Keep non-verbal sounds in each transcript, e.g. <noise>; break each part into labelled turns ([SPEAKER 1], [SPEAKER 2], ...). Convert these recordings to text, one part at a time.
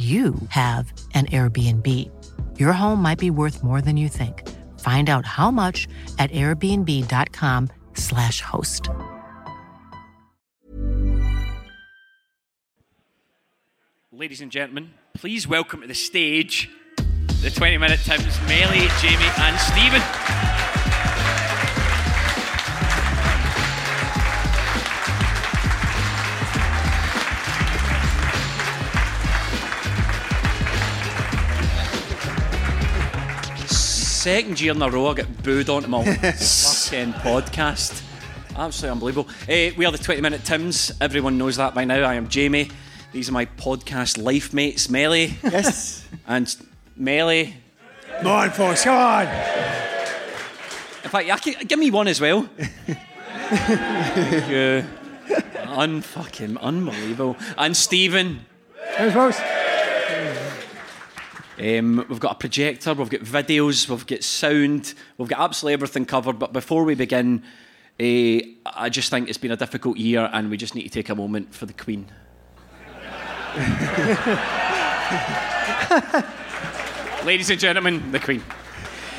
[SPEAKER 1] you have an Airbnb. Your home might be worth more than you think. Find out how much at airbnb.com/slash host.
[SPEAKER 2] Ladies and gentlemen, please welcome to the stage the 20 minute Tims, Melly, Jamie, and Stephen. Second year in a row, I get booed onto my fucking podcast. Absolutely unbelievable. Eh, we are the 20 Minute Tims. Everyone knows that by now. I am Jamie. These are my podcast life mates, Melly.
[SPEAKER 3] Yes.
[SPEAKER 2] And Melly.
[SPEAKER 3] Come on, folks, come on.
[SPEAKER 2] In fact, I can, give me one as well. yeah. Unfucking unbelievable. And Stephen.
[SPEAKER 3] Thanks, folks.
[SPEAKER 2] Um, we've got a projector, we've got videos, we've got sound, we've got absolutely everything covered. But before we begin, uh, I just think it's been a difficult year and we just need to take a moment for the Queen. <laughs> Ladies and gentlemen, the Queen.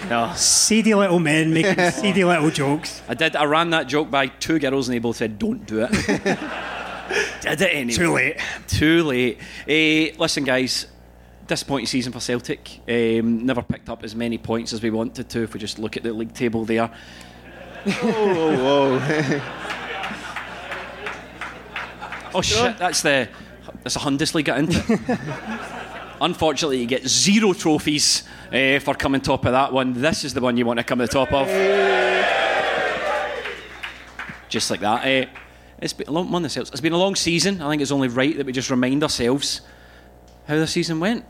[SPEAKER 2] No,
[SPEAKER 3] Seedy little men making <laughs> seedy little jokes.
[SPEAKER 2] I did. I ran that joke by two girls and they both said, "Don't do it." <laughs> did it anyway.
[SPEAKER 3] Too late.
[SPEAKER 2] Too late. Eh, listen, guys. Disappointing season for Celtic. Um, never picked up as many points as we wanted to. If we just look at the league table there.
[SPEAKER 4] Whoa, <laughs>
[SPEAKER 2] Oh shit! That's the that's a Bundesliga, isn't it? <laughs> Unfortunately, you get zero trophies uh, for coming top of that one. This is the one you want to come to the top of. Just like that. Uh, it's been a long one. It's been a long season. I think it's only right that we just remind ourselves how the season went.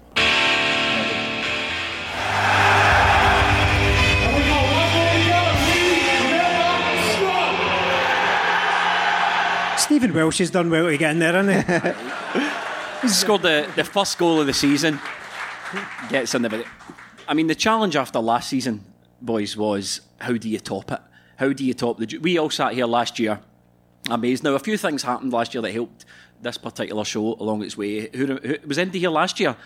[SPEAKER 3] Stephen Welsh has done well to get in there, hasn't he? <laughs>
[SPEAKER 2] scored the, the first goal of the season. Gets in the video. I mean, the challenge after last season, boys, was how do you top it? How do you top the? We all sat here last year, amazed. Now, a few things happened last year that helped this particular show along its way. Who, who was Indy here last year?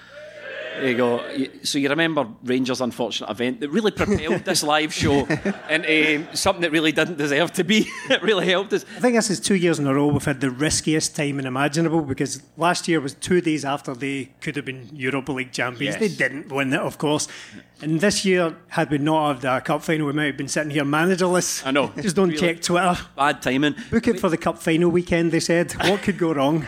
[SPEAKER 2] There you go. So you remember Rangers' unfortunate event that really propelled this live show <laughs> into um, something that really didn't deserve to be. <laughs> it really helped us.
[SPEAKER 3] I think this is two years in a row we've had the riskiest timing imaginable because last year was two days after they could have been Europa League champions.
[SPEAKER 2] Yes.
[SPEAKER 3] They didn't win it, of course. And this year, had we not had the cup final, we might have been sitting here managerless.
[SPEAKER 2] I know. <laughs>
[SPEAKER 3] Just don't
[SPEAKER 2] Really.
[SPEAKER 3] check Twitter.
[SPEAKER 2] Bad timing.
[SPEAKER 3] Book it for the cup final weekend, they said. What could go wrong?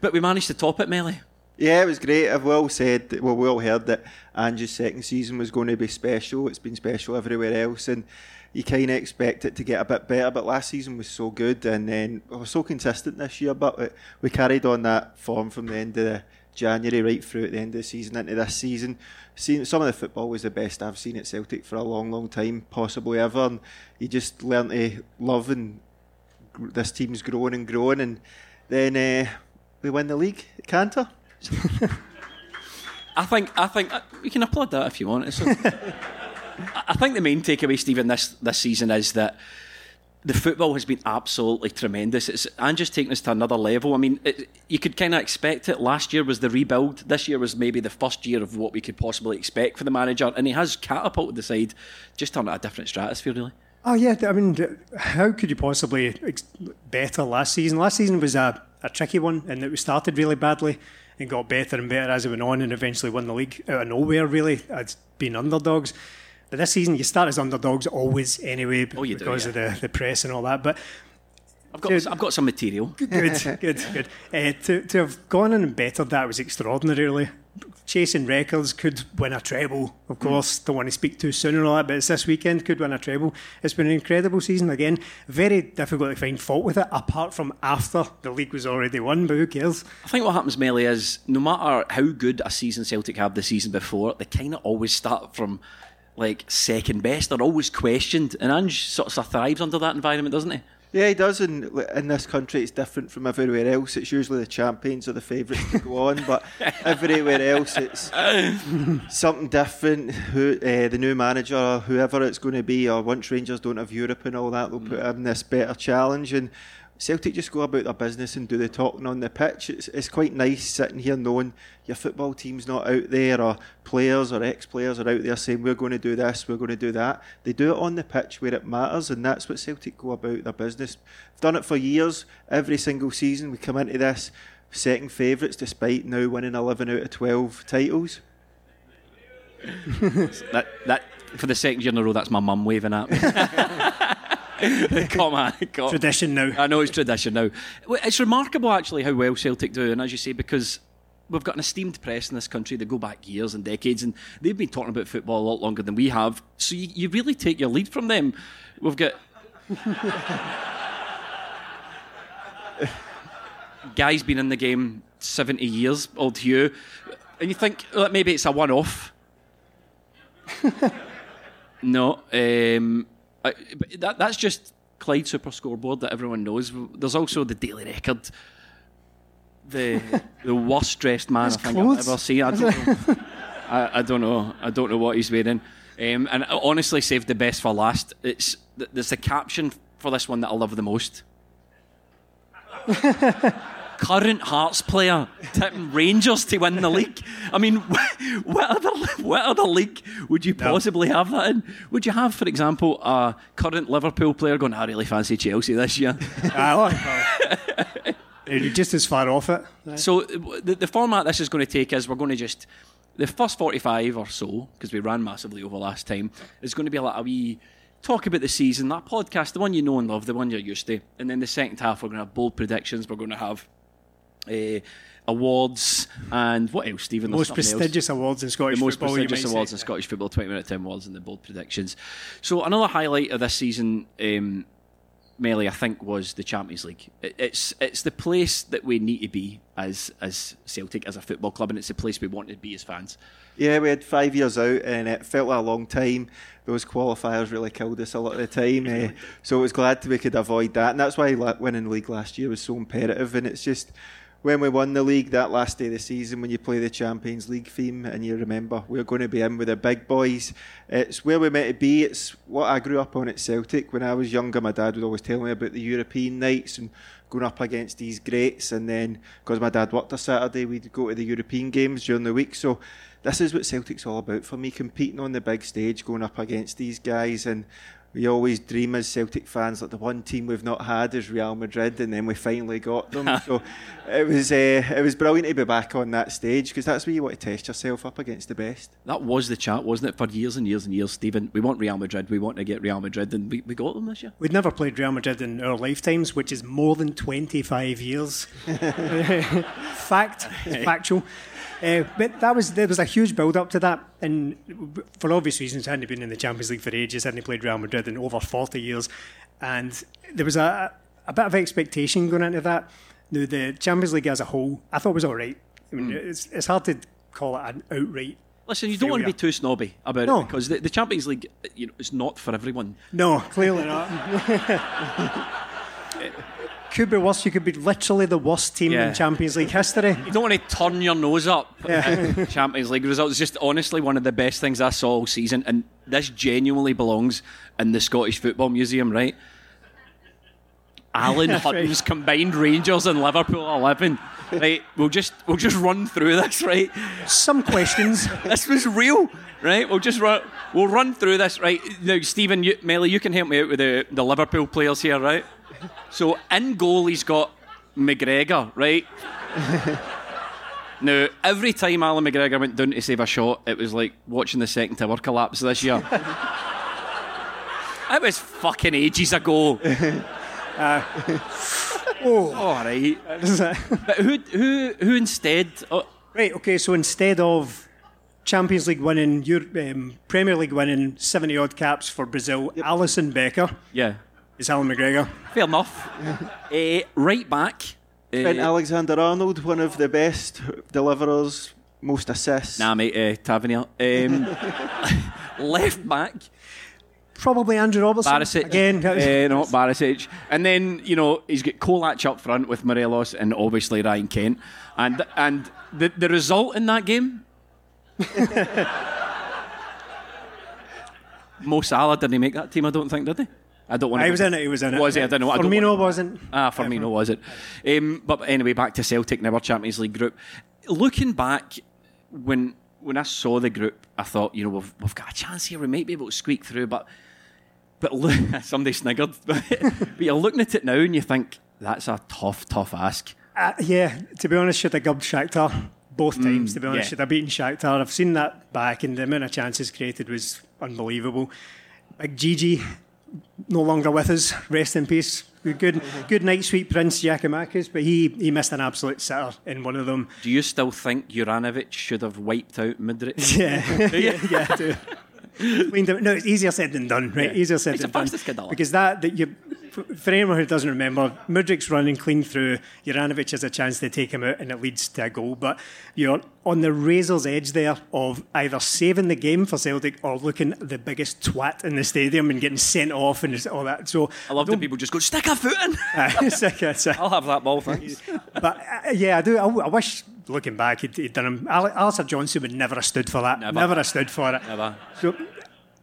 [SPEAKER 2] But we managed to top it, Melly.
[SPEAKER 4] Yeah, it was great. I've well said, well, we all heard that Ange's second season was going to be special. It's been special everywhere else, and you kind of expect it to get a bit better. But last season was so good, and then we were so consistent this year. But we, we carried on that form from the end of the January right through at the end of the season into this season. Seen some of the football was the best I've seen at Celtic for a long, long time, possibly ever. And you just learn to love and this team's growing and growing, and then uh, we win the league at Cantor. <laughs>
[SPEAKER 2] I think I think uh, you can applaud that if you want. A- I <laughs> I think the main takeaway, Stephen, this this season is that the football has been absolutely tremendous. It's and just taking us to another level. I mean, it, you could kind of expect it. Last year was the rebuild. This year was maybe the first year of what we could possibly expect for the manager, and he has catapulted the side just on a different stratosphere, really.
[SPEAKER 3] Oh yeah, I mean, how could you possibly ex- better last season? Last season was a, a tricky one, and it was started really badly, and got better and better as it went on, and eventually won the league out of nowhere. Really, as been underdogs. But this season, you start as underdogs always anyway
[SPEAKER 2] Oh, you do,
[SPEAKER 3] because
[SPEAKER 2] yeah.
[SPEAKER 3] of the, the press and all that. But
[SPEAKER 2] I've got, I've got some material.
[SPEAKER 3] good, good, good. <laughs> Uh, to, to have gone in and bettered that was extraordinary, really. Chasing records, could win a treble, of hmm. course. Don't want to speak too soon and all that, but it's this weekend, could win a treble. It's been an incredible season again. Very difficult to find fault with it, apart from after the league was already won, but who cares?
[SPEAKER 2] I think what happens, Melly, is no matter how good a season Celtic have the season before, they kind of always start from like second best. They're always questioned, and Ange sort of thrives under that environment, doesn't he?
[SPEAKER 4] Yeah, he does. And in this country, it's different from everywhere else. It's usually the champions or the favourites to go on, but <laughs> everywhere else, it's <laughs> something different. Who uh, the new manager, or whoever it's going to be, or once Rangers don't have Europe and all that, they'll put in this better challenge. And Celtic just go about their business and do the talking on the pitch. It's, it's quite nice sitting here knowing your football team's not out there, or players or ex-players are out there saying we're going to do this, we're going to do that. They do it on the pitch where it matters, and that's what Celtic go about their business. We've done it for years. Every single season we come into this second favourites, despite now winning 11 out of 12 titles. <laughs>
[SPEAKER 2] That that for the second year in a row, that's my mum waving at me. <laughs> <laughs> come on, come.
[SPEAKER 3] Tradition now.
[SPEAKER 2] I know it's tradition now. It's remarkable actually how well Celtic do, and as you say, because we've got an esteemed press in this country. They go back years and decades, and they've been talking about football a lot longer than we have. So you, you really take your lead from them. We've got. <laughs> Guy's been in the game 70 years, old Hugh. And you think oh, maybe it's a one off. <laughs> no. Um, I, that, that's just Clyde Super Scoreboard that everyone knows. There's also the Daily Record. The the worst dressed man I think
[SPEAKER 3] clothes.
[SPEAKER 2] I've ever seen. I don't know. I, I don't know. I don't know what he's wearing. Um, and I honestly saved the best for last. It's there's a caption for this one that I love the most. <laughs> Current Hearts player tipping Rangers to win the league. I mean, <laughs> what other what other league would you possibly have that in? Would you have, for example, a current Liverpool player going, "I really fancy Chelsea this year"? <laughs>
[SPEAKER 3] Ah, well, You're just as far off it.
[SPEAKER 2] So the, the format this is going to take is we're going to just the first 45 or so because we ran massively over last time is going to be like a wee talk about the season that podcast the one you know and love the one you're used to and then the second half we're going to have bold predictions we're going to have uh, awards and what else Stephen
[SPEAKER 3] Most
[SPEAKER 2] something else.
[SPEAKER 3] prestigious awards in Scottish
[SPEAKER 2] the most
[SPEAKER 3] football. you
[SPEAKER 2] prestigious awards
[SPEAKER 3] say.
[SPEAKER 2] in Scottish football 20 minute time awards and the bold predictions so another highlight of this season um, Melly, I think, was the Champions League. It, it's it's the place that we need to be as as Celtic as a football club, and it's the place we want to be as fans.
[SPEAKER 4] Yeah, we had five years out, and it felt like a long time. Those qualifiers really killed us a lot of the time. eh, <laughs> so it was glad that we could avoid that, and that's why winning the league last year was so imperative. And it's just when we won the league that last day of the season, when you play the Champions League theme, and you remember we're going to be in with the big boys. It's where we're meant to be. It's what I grew up on at Celtic. When I was younger, my dad would always tell me about the European nights and going up against these greats. And then, because my dad worked a Saturday, we'd go to the European games during the week. So this is what Celtic's all about for me, competing on the big stage, going up against these guys. And we always dream as Celtic fans that the one team we've not had is Real Madrid, and then we finally got them. <laughs> so it was uh, it was brilliant to be back on that stage because that's where you want to test yourself up against the best.
[SPEAKER 2] That was the chat, wasn't it, for years and years and years, Stephen? We want Real Madrid, we want to get Real Madrid, and we, we got them this year.
[SPEAKER 3] We'd never played Real Madrid in our lifetimes, which is more than 25 years. <laughs> <laughs> Fact, factual. Uh, but that was there was a huge build up to that, and for obvious reasons, hadn't been in the Champions League for ages, hadn't played Real Madrid in over 40 years, and there was a, a bit of expectation going into that. Now, the Champions League as a whole, I thought was all right. I mean, it's, it's hard to call it an outright.
[SPEAKER 2] Listen, you don't want to be too snobby about
[SPEAKER 3] No.
[SPEAKER 2] it because the, the Champions League, you know, is not for everyone.
[SPEAKER 3] No, clearly not. <laughs> <laughs> could be worse. You could be literally the worst team
[SPEAKER 2] Yeah.
[SPEAKER 3] in Champions League history.
[SPEAKER 2] You don't want to turn your nose up at Champions League results. It's just honestly one of the best things I saw all season, and this genuinely belongs in the Scottish Football Museum, right? Alan <laughs> Hutton's combined Rangers and Liverpool eleven. Right, we'll just we'll just run through this, right?
[SPEAKER 3] Some questions. <laughs>
[SPEAKER 2] This was real, right? We'll just run. We'll run through this, right? Now, Stephen, you, Melly, you can help me out with the, the Liverpool players here, right? So in goal, he's got McGregor, right? Now, every time Allan McGregor went down to save a shot, it was like watching the second tower collapse this year. it was fucking ages ago.
[SPEAKER 3] Oh,
[SPEAKER 2] All right. But who, who, who instead? Oh,
[SPEAKER 3] right. Okay. So instead of Champions League winning, Euro- um, Premier League winning, seventy odd caps for Brazil, Alisson Becker
[SPEAKER 2] yeah,
[SPEAKER 3] is Allan McGregor.
[SPEAKER 2] fair enough. uh, right back. Uh,
[SPEAKER 4] Trent Alexander Arnold, one of the best deliverers, most assists.
[SPEAKER 2] nah, mate, uh, Tavernier. Um, <laughs> left back.
[SPEAKER 3] Probably Andrew Robertson
[SPEAKER 2] Barisic.
[SPEAKER 3] again. that was-
[SPEAKER 2] Uh, no, Barisic. And then, you know, he's got Colak up front with Morelos and obviously Ryan Kent. And and the, the result in that game. <laughs> Mo Salah didn't make that team, I don't think, did he? I don't want to.
[SPEAKER 3] I was in it. He was in it.
[SPEAKER 2] Was he? I don't know. I don't
[SPEAKER 3] Firmino wasn't.
[SPEAKER 2] Ah, for me, was it? Um, but anyway, back to Celtic now, our Champions League group. Looking back, when when I saw the group, I thought, you know, we've, we've got a chance here. We might be able to squeak through, but but look, <laughs> somebody sniggered. <laughs> but you're looking at it now and you think that's a tough, tough ask.
[SPEAKER 3] Uh, yeah, to be honest, should have gubbed Shakhtar both times. To be honest,
[SPEAKER 2] yeah.
[SPEAKER 3] should have beaten Shakhtar. I've seen that back, and the amount of chances created was unbelievable. Like Gigi, no longer with us. Rest in peace. Good, good night, sweet Prince Giakoumakis, but he he missed an absolute sitter in one of them.
[SPEAKER 2] Do you still think Juranovic should have wiped out Madrid? <laughs>
[SPEAKER 3] Yeah, <laughs> yeah, yeah. I do. <laughs> Cleaned him- No, it's easier said than done, right?
[SPEAKER 2] Yeah.
[SPEAKER 3] Easier said
[SPEAKER 2] He's
[SPEAKER 3] than done.
[SPEAKER 2] fastest kid alive.
[SPEAKER 3] Because that, that you, for anyone who doesn't remember, Mudryk's running clean through. Juranovic has a chance to take him out, and it leads to a goal. But you're on the razor's edge there of either saving the game for Celtic or looking the biggest twat in the stadium and getting sent off and all that. So
[SPEAKER 2] I love when people just go, stick a foot in.
[SPEAKER 3] it's like- it's a-
[SPEAKER 2] I'll have that ball, thanks. <laughs>
[SPEAKER 3] but uh, yeah, I do. I, I wish, looking back, he'd, he'd done him. Al- Alistair Johnston would never have stood for that.
[SPEAKER 2] Never.
[SPEAKER 3] Never, have stood for it.
[SPEAKER 2] Never.
[SPEAKER 3] So,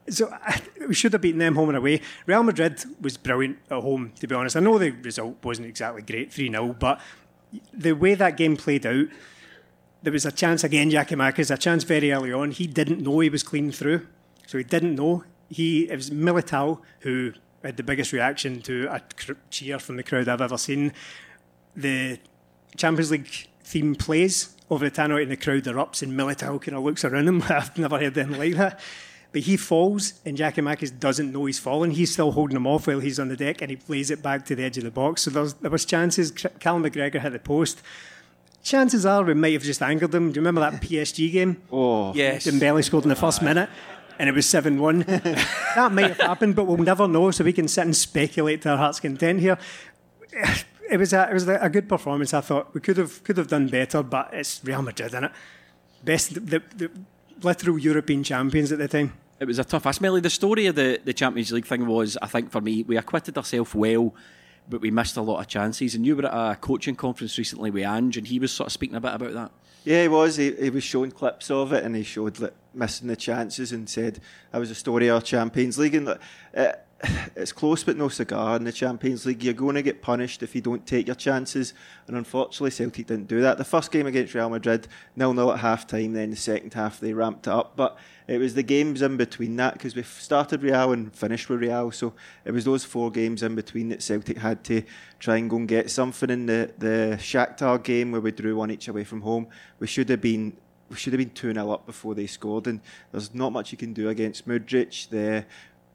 [SPEAKER 3] so <laughs> we should have beaten them home and away. Real Madrid was brilliant at home, to be honest. I know the result wasn't exactly great, 3 0, but the way that game played out, there was a chance again, Giakoumakis, a chance very early on. He didn't know he was clean through. So he didn't know. He It was Militao who had the biggest reaction to a cheer from the crowd I've ever seen. The Champions League theme plays over the tannoy and the crowd erupts and Militao kind of looks around him. <laughs> I've never heard anything like that. But he falls and Giakoumakis doesn't know he's fallen. He's still holding him off while he's on the deck and he plays it back to the edge of the box. So there's, there was chances. Callum McGregor hit the post. Chances are we might have just angered them. Do you remember that <laughs> PSG game?
[SPEAKER 4] Oh,
[SPEAKER 2] Yes.
[SPEAKER 3] Dembele scored in the first minute and it was 7 1. <laughs> that might have happened, but we'll never know, so we can sit and speculate to our heart's content here. It was a, it was a good performance. I thought we could have could have done better, but it's Real Madrid, isn't it? Best, the, the literal European champions at the time.
[SPEAKER 2] It was a tough ask. Melly, the story of the, the Champions League thing was, I think for me, we acquitted ourselves well, but we missed a lot of chances. And you were at a coaching conference recently with Ange, and he was sort of speaking a bit about that.
[SPEAKER 4] Yeah, he was. He, he was showing clips of it, and he showed like, missing the chances, and said that was a story of our Champions League, and like, <sighs> it's close but no cigar in the Champions League. You're going to get punished if you don't take your chances, and unfortunately, Celtic didn't do that. The first game against Real Madrid, nil nil at half time. Then the second half they ramped it up, but it was the games in between that because we started Real and finished with Real, so it was those four games in between that Celtic had to try and go and get something in the the Shakhtar game where we drew one each away from home. We should have been we should have been 2 0 up before they scored, and there's not much you can do against Mudryk. The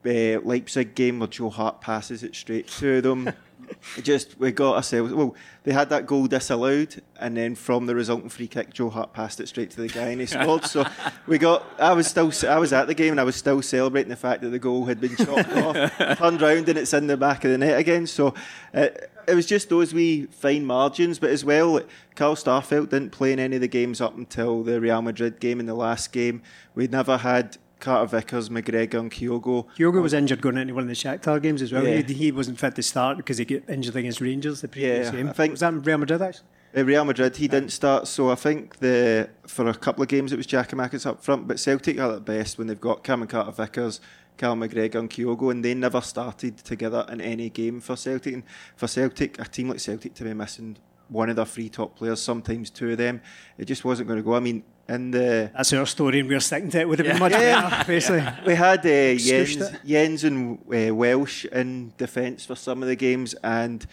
[SPEAKER 4] uh, Leipzig game where Joe Hart passes it straight to them. <laughs> Just we got ourselves. Well, they had that goal disallowed, and then from the resulting free kick, Joe Hart passed it straight to the guy, and he scored. so <laughs> we got. I was still. I was at the game, and I was still celebrating the fact that the goal had been chopped <laughs> off, turned round, and it's in the back of the net again. So. Uh, it was just those wee fine margins, but as well, Carl Starfelt didn't play in any of the games up until the Real Madrid game in the last game. We'd never had Carter Vickers, McGregor, and Kyogo.
[SPEAKER 3] Kyogo was injured going into one of the Shakhtar games as well.
[SPEAKER 4] Yeah.
[SPEAKER 3] He, he wasn't fit to start because he got injured against Rangers the previous
[SPEAKER 4] Yeah,
[SPEAKER 3] game.
[SPEAKER 4] I think-
[SPEAKER 3] was that in Real Madrid actually?
[SPEAKER 4] Uh, Real Madrid, he didn't start, so I think the for a couple of games it was Jack Giakoumakis up front, but Celtic are at best when they've got Cameron Carter Vickers, Cal McGregor, and Kyogo, and they never started together in any game for Celtic. And for Celtic, a team like Celtic to be missing one of their three top players, sometimes two of them, it just wasn't going to go. I mean, in the
[SPEAKER 3] That's our story, and we're sticking to it. Would have been much better, basically.
[SPEAKER 4] We had uh,
[SPEAKER 3] Scooshed Jenz.
[SPEAKER 4] Jenz and uh, Welsh in defence for some of the games, and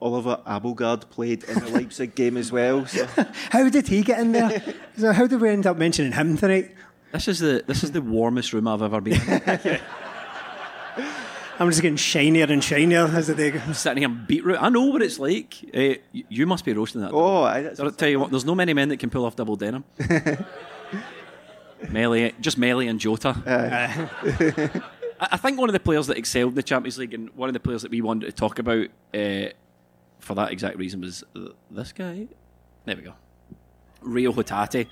[SPEAKER 4] Oliver Abildgaard played in the Leipzig <laughs> game as well. So. <laughs>
[SPEAKER 3] How did he get in there? so how did we end up mentioning him tonight?
[SPEAKER 2] This is the this is the warmest room I've ever been in. <laughs>
[SPEAKER 3] I'm just getting shinier and shinier as the day goes.
[SPEAKER 2] I'm sitting here in beetroot. I know what it's like. Uh, you must be roasting that.
[SPEAKER 4] Oh, I,
[SPEAKER 2] I'll tell you what, there's no many men that can pull off double denim. <laughs> Melly, just Melly and Jota. <laughs> I I think one of the players that excelled in the Champions League and one of the players that we wanted to talk about uh, for that exact reason was uh, this guy. There we go. Rio Hatate.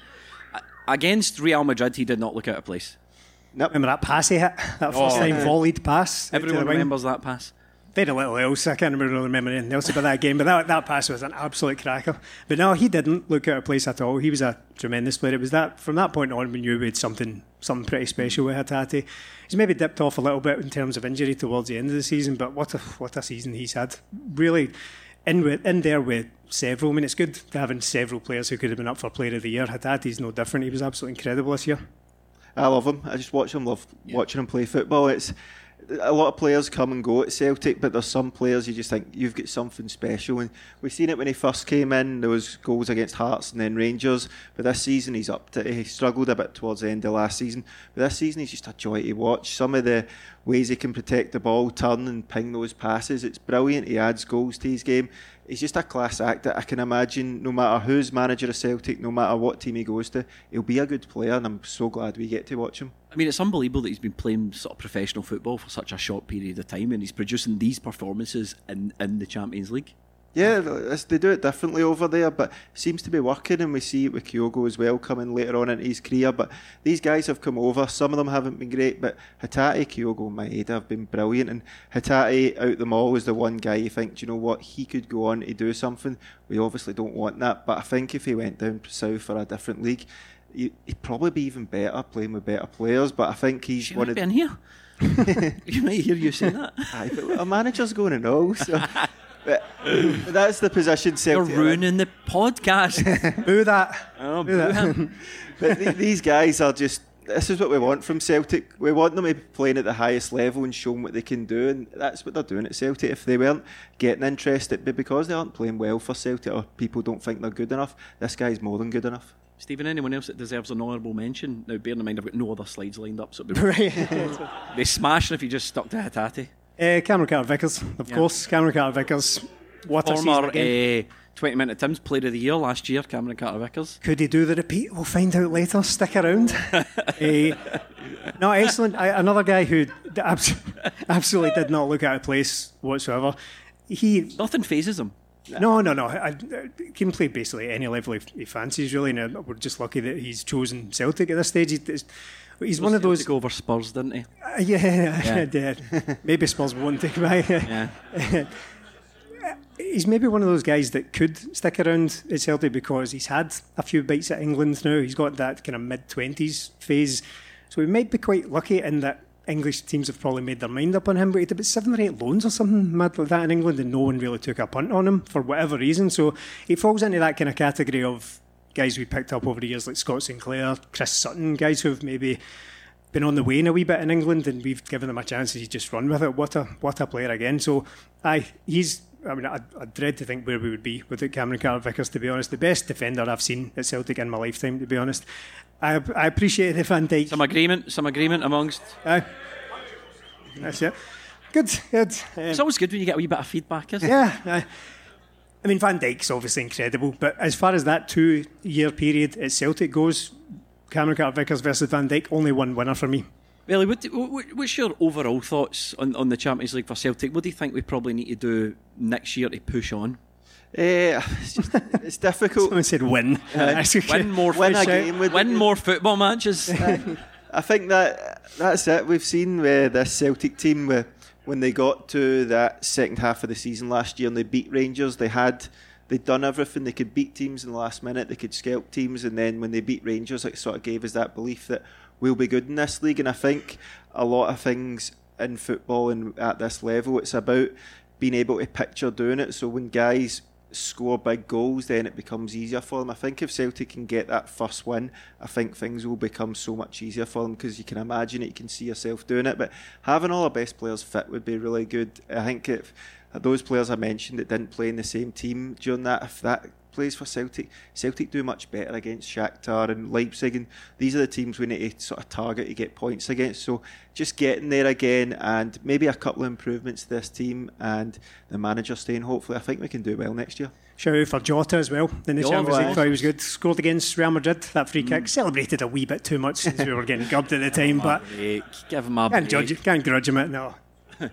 [SPEAKER 2] A- Against Real Madrid, he did not look out of place.
[SPEAKER 4] Nope.
[SPEAKER 3] Remember that pass he hit? That oh, first
[SPEAKER 2] Oh.
[SPEAKER 3] time volleyed pass?
[SPEAKER 2] Everyone remembers that pass.
[SPEAKER 3] Very little else. I can't really remember anything else about that game, but that, that pass was an absolute cracker. But no, he didn't look out of place at all. He was a tremendous player. It was that from that point on we knew we had something something pretty special with Hatate. He's maybe dipped off a little bit in terms of injury towards the end of the season, but what a what a season he's had. Really in with, in there with several. I mean, it's good having several players who could have been up for Player of the Year. Hatate's no different. He was absolutely incredible this year.
[SPEAKER 4] I love him. I just watch him. Love watching him play football. It's a lot of players come and go at Celtic, but there's some players you just think you've got something special. And we've seen it when he first came in. There was goals against Hearts and then Rangers. But this season he's up to. He struggled a bit towards the end of last season. But this season he's just a joy to watch. Some of the ways he can protect the ball, turn and ping those passes. It's brilliant. He adds goals to his game. He's just a class act that I can imagine no matter who's manager of Celtic, no matter what team he goes to, he'll be a good player and I'm so glad we get to watch him.
[SPEAKER 2] I mean, it's unbelievable that he's been playing sort of professional football for such a short period of time and he's producing these performances in, in the Champions League.
[SPEAKER 4] Yeah, they do it differently over there, but it seems to be working, and we see it with Kyogo as well coming later on in his career. But these guys have come over. Some of them haven't been great, but Hatate, Kyogo, and Maeda have been brilliant. And Hatate, out them all, is the one guy you think, do you know what, he could go on to do something. We obviously don't want that, but I think if he went down south for a different league, he- he'd probably be even better playing with better players. But I think he's
[SPEAKER 2] She
[SPEAKER 4] one of
[SPEAKER 2] be in here. <laughs> <laughs> you might hear you say that.
[SPEAKER 4] Aye, but our manager's going and all. So. <laughs> But, but that's the position Celtic.
[SPEAKER 2] You're
[SPEAKER 4] Celtic are in.
[SPEAKER 2] ruining the podcast. <laughs>
[SPEAKER 3] Oh, boo that.
[SPEAKER 2] oh,
[SPEAKER 3] Boo that.
[SPEAKER 2] boo-him.
[SPEAKER 4] But th- these guys are just. This is what we want from Celtic. We want them to be playing at the highest level and showing what they can do, and that's what they're doing at Celtic. If they weren't getting interest, it'd be because they aren't playing well for Celtic, or people don't think they're good enough. This guy's more than good enough.
[SPEAKER 2] Stephen, anyone else that deserves an honourable mention? Now, bearing in mind I've got no other slides lined up, so it'd be, <laughs> <laughs>
[SPEAKER 3] Right.
[SPEAKER 2] be smashing if you just stuck to Hatate.
[SPEAKER 3] Uh, Cameron Carter Vickers, of
[SPEAKER 2] Yeah.
[SPEAKER 3] course. Cameron Carter Vickers. What a season
[SPEAKER 2] Former uh, 20 Minute Tim's Player of the Year last year, Cameron Carter Vickers.
[SPEAKER 3] Could he do the repeat? We'll find out later. Stick around. <laughs> Eh, no, excellent. I, another guy who abs- <laughs> absolutely did not look out of place whatsoever. He
[SPEAKER 2] Nothing phases him.
[SPEAKER 3] no, no, no. I, I can play basically any level he, he fancies. Really, and uh, we're just lucky that he's chosen Celtic at this stage. He's, he's one of those.
[SPEAKER 2] Go over Spurs, didn't he?
[SPEAKER 3] Uh, yeah, <laughs> yeah. maybe Spurs won't take him. <laughs>
[SPEAKER 2] Yeah. <laughs>
[SPEAKER 3] he's maybe one of those guys that could stick around at Celtic because he's had a few bites at England now. He's got that kind of mid twenties phase, so we might be quite lucky in that English teams have probably made their mind up on him. But he had about seven or eight loans or something mad like that in England, and no one really took a punt on him for whatever reason. So he falls into that kind of category of guys we picked up over the years, like Scott Sinclair, Chris Sutton, guys who've maybe been on the wane a wee bit in England, and we've given them a chance, and he's just run with it. What a what a player again! So, aye, he's. I mean, I, I dread to think where we would be without Cameron Carter Vickers. To be honest, the best defender I've seen at Celtic in my lifetime. To be honest, I I appreciate the Van Dijk.
[SPEAKER 2] Some agreement, some agreement amongst.
[SPEAKER 3] Aye. that's it. Good, good. Um,
[SPEAKER 2] It's always good when you get a wee bit of feedback, isn't it?
[SPEAKER 3] yeah. I, I mean, Van Dijk's obviously incredible, but as far as that two-year period at Celtic goes, Cameron Carter Vickers versus Van Dijk, only one winner for me.
[SPEAKER 2] Really, what, what, what's your overall thoughts on, on the Champions League for Celtic? What do you think we probably need to do next year to push on?
[SPEAKER 4] Eh, it's just it's difficult. <laughs>
[SPEAKER 3] Someone said win. <laughs> That's okay.
[SPEAKER 2] Win more,
[SPEAKER 4] Win a game with
[SPEAKER 2] win more football matches. <laughs>
[SPEAKER 4] I think that that's it. We've seen with this Celtic team where when they got to that second half of the season last year and they beat Rangers, they had they'd done everything. They could beat teams in the last minute. They could scalp teams, and then when they beat Rangers, it sort of gave us that belief that we'll be good in this league. And I think a lot of things in football and at this level, it's about being able to picture doing it. So when guys score big goals, then it becomes easier for them. I think if Celtic can get that first win, I think things will become so much easier for them because you can imagine it, you can see yourself doing it. But having all our best players fit would be really good. I think if those players I mentioned that didn't play in the same team during that, if that plays for Celtic, Celtic do much better against Shakhtar and Leipzig, and these are the teams we need to sort of target to get points against. So just getting there again, and maybe a couple of improvements to this team, and the manager staying. Hopefully, I think we can do well next year.
[SPEAKER 3] Shout out for Jota as well in the
[SPEAKER 4] Oh,
[SPEAKER 3] Champions League. Thought he was good. Scored against Real Madrid. That free
[SPEAKER 4] Mm.
[SPEAKER 3] kick celebrated a wee bit too much since we were getting gubbed at the time, but
[SPEAKER 2] Break. <laughs> Give him a
[SPEAKER 3] can't
[SPEAKER 2] break.
[SPEAKER 3] judge. Can't grudge him it. No. <laughs>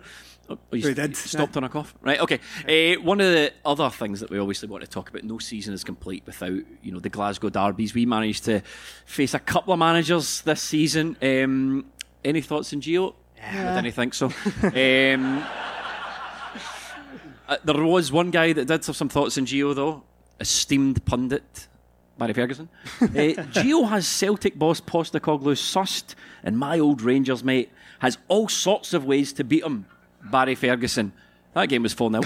[SPEAKER 2] Oh, you
[SPEAKER 3] We
[SPEAKER 2] s-
[SPEAKER 3] did.
[SPEAKER 2] you stopped on a cough, right? Okay. Uh, one of the other things that we obviously want to talk about: no season is complete without you know the Glasgow derbies. We managed to face a couple of managers this season. Um, any thoughts on Gio? I didn't think so. um, <laughs> uh, there was one guy that did have some thoughts on Gio though. Esteemed pundit. Barry Ferguson. uh, <laughs> Gio has Celtic boss Postecoglou sussed, and my old Rangers mate has all sorts of ways to beat him. Barry Ferguson. That game was 4 0.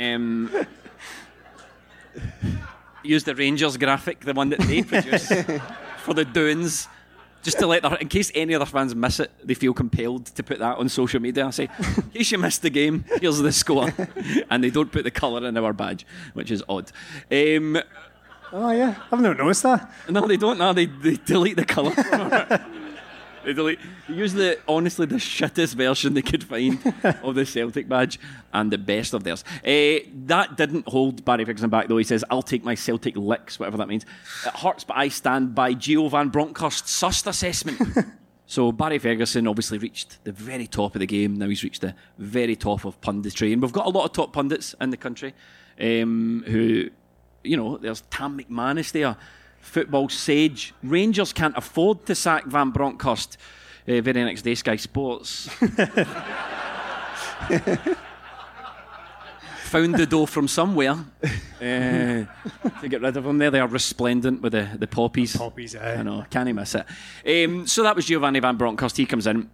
[SPEAKER 2] <laughs> um, use the Rangers graphic, the one that they <laughs> produced for the Doons, just to let their, in case any other fans miss it, they feel compelled to put that on social media and say, in case you missed the game, here's the score. <laughs> and they don't put the colour in our badge, which is odd. Um,
[SPEAKER 3] Oh yeah, I've not noticed that.
[SPEAKER 2] no, they don't. No, they, they delete the colour. They delete. They use the honestly the shittest version they could find of the Celtic badge and the best of theirs. Uh, that didn't hold Barry Ferguson back though. He says, "I'll take my Celtic licks, whatever that means." It hurts, but I stand by Gio Van Bronckhorst's sussed assessment. So Barry Ferguson obviously reached the very top of the game. Now he's reached the very top of punditry, and we've got a lot of top pundits in the country um, who, you know, there's Tam McManus there, football sage. Rangers can't afford to sack Van Bronckhorst. Uh, very next day, Sky Sports. <laughs> Found the dough from somewhere uh, to get rid of him. There they are, resplendent with the, the poppies.
[SPEAKER 3] Poppies, aye.
[SPEAKER 2] I know, can't he miss it? Um, so that was Giovanni Van Bronckhorst. He comes in.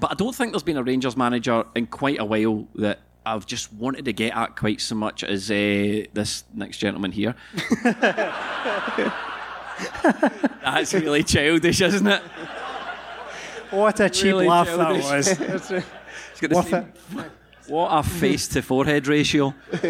[SPEAKER 2] But I don't think there's been a Rangers manager in quite a while that I've just wanted to get at quite so much as uh, this next gentleman here. <laughs> <laughs> That's really childish, isn't it?
[SPEAKER 3] What a cheap
[SPEAKER 2] Really
[SPEAKER 3] laugh
[SPEAKER 2] childish.
[SPEAKER 3] that was. <laughs>
[SPEAKER 2] It's got the
[SPEAKER 3] Worth
[SPEAKER 2] same-
[SPEAKER 3] it.
[SPEAKER 2] What a face to forehead ratio. <laughs>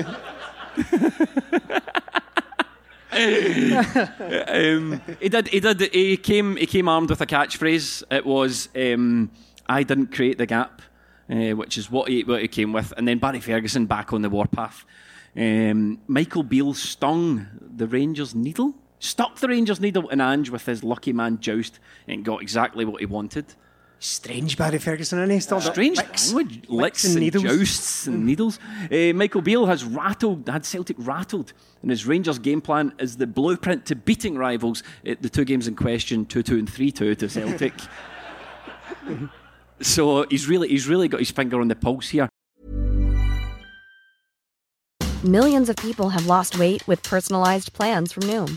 [SPEAKER 2] um, he did. He did. He came. He came armed with a catchphrase. It was, um, "I didn't create the gap," uh, which is what he what he came with. And then Barry Ferguson back on the warpath. Um, Michael Beale stung the Rangers' needle, stuck the Rangers' needle in Ange with his lucky man joust, and got exactly what he wanted.
[SPEAKER 3] Strange Barry Ferguson, and he still
[SPEAKER 2] Strange
[SPEAKER 3] licks-
[SPEAKER 2] language, licks, and,
[SPEAKER 3] needles.
[SPEAKER 2] jousts and needles. Uh, Michael Beale has rattled, had Celtic rattled, and his Rangers game plan is the blueprint to beating rivals at the two games in question, two two and three two to Celtic. <laughs> so he's really, he's really got his finger on the pulse here.
[SPEAKER 5] Millions of people have lost weight with personalized plans from Noom,